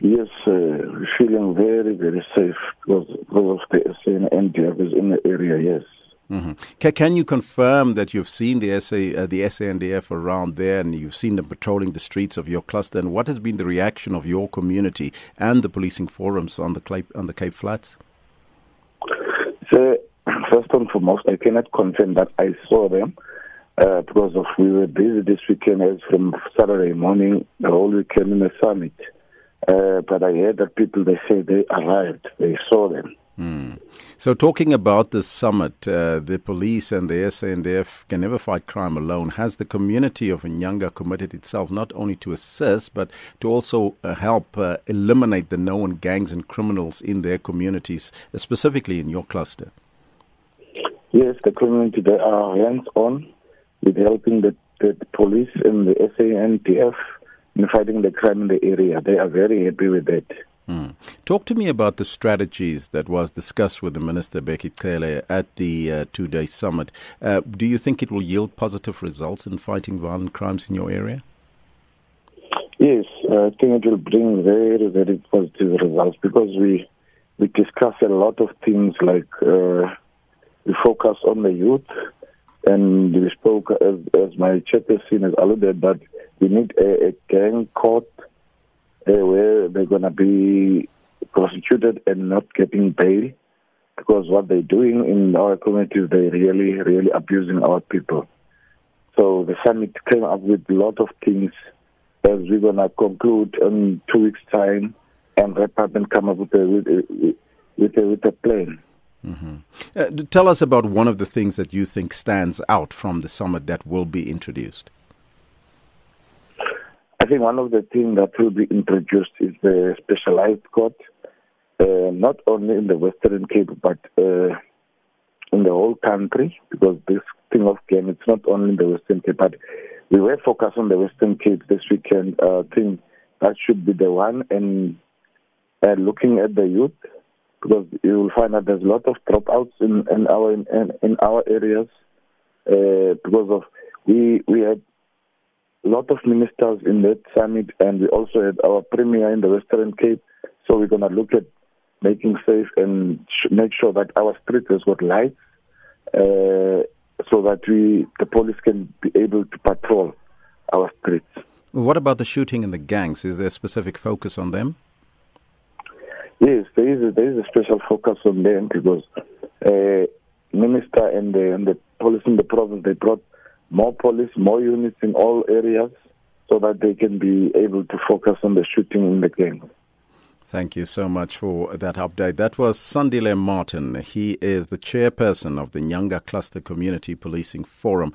Yes, uh, feeling very, very safe because, because of the SANDF is in the area, yes. Mm-hmm. Can, can, you confirm that you've seen the SA, uh, the SANDF around there and you've seen them patrolling the streets of your cluster? And what has been the reaction of your community and the policing forums on the Cape, on the Cape Flats? So, first and foremost, I cannot confirm that I saw them uh, because of we were busy this weekend as from Saturday morning, the whole weekend in the summit. Uh, but I heard that people they say they arrived, they saw them. Mm. So, talking about the summit, uh, the police and the SANDF can never fight crime alone. Has the community of Nyanga committed itself not only to assist, but to also uh, help uh, eliminate the known gangs and criminals in their communities, uh, specifically in your cluster? Yes, the community they are hands on with helping the, the police and the SANDF in fighting the crime in the area. They are very happy with that. Mm. Talk to me about the strategies that was discussed with the Minister Bheki Cele at the uh, two-day summit. Uh, do you think it will yield positive results in fighting violent crimes in your area? Yes, I think it will bring very, very positive results because we we discuss a lot of things like uh, we focus on the youth, and we spoke as, as my chairperson has alluded that we need a, a gang court uh, where they're going to be prosecuted and not getting bail because what they're doing in our communities, they're really, really abusing our people. So the summit came up with a lot of things as we're going to conclude in two weeks' time and wrap up and come up with a, with a, with a, with a plan. Mm-hmm. Uh, tell us about one of the things that you think stands out from the summit that will be introduced. I think one of the things that will be introduced is the specialized court, uh, not only in the Western Cape but uh, in the whole country, because this thing of game it's not only in the Western Cape, but we were focused on the Western Cape this weekend. I uh, think that should be the one, and uh, looking at the youth, because you will find that there's a lot of dropouts in, in our in, in our areas uh, because of we we had a lot of ministers in that summit, and we also had our premier in the Western Cape. So we're going to look at making safe and sh- make sure that our streets has got lights, uh, so that we the police can be able to patrol our streets. What about the shooting in the gangs? Is there a specific focus on them? Yes, there is a, there is a special focus on them because uh, minister and the, and the police in the province they brought more police, more units in all areas so that they can be able to focus on the shooting in the game. Thank you so much for that update. That was Sandile Martin. He is the chairperson of the Nyanga Cluster Community Policing Forum.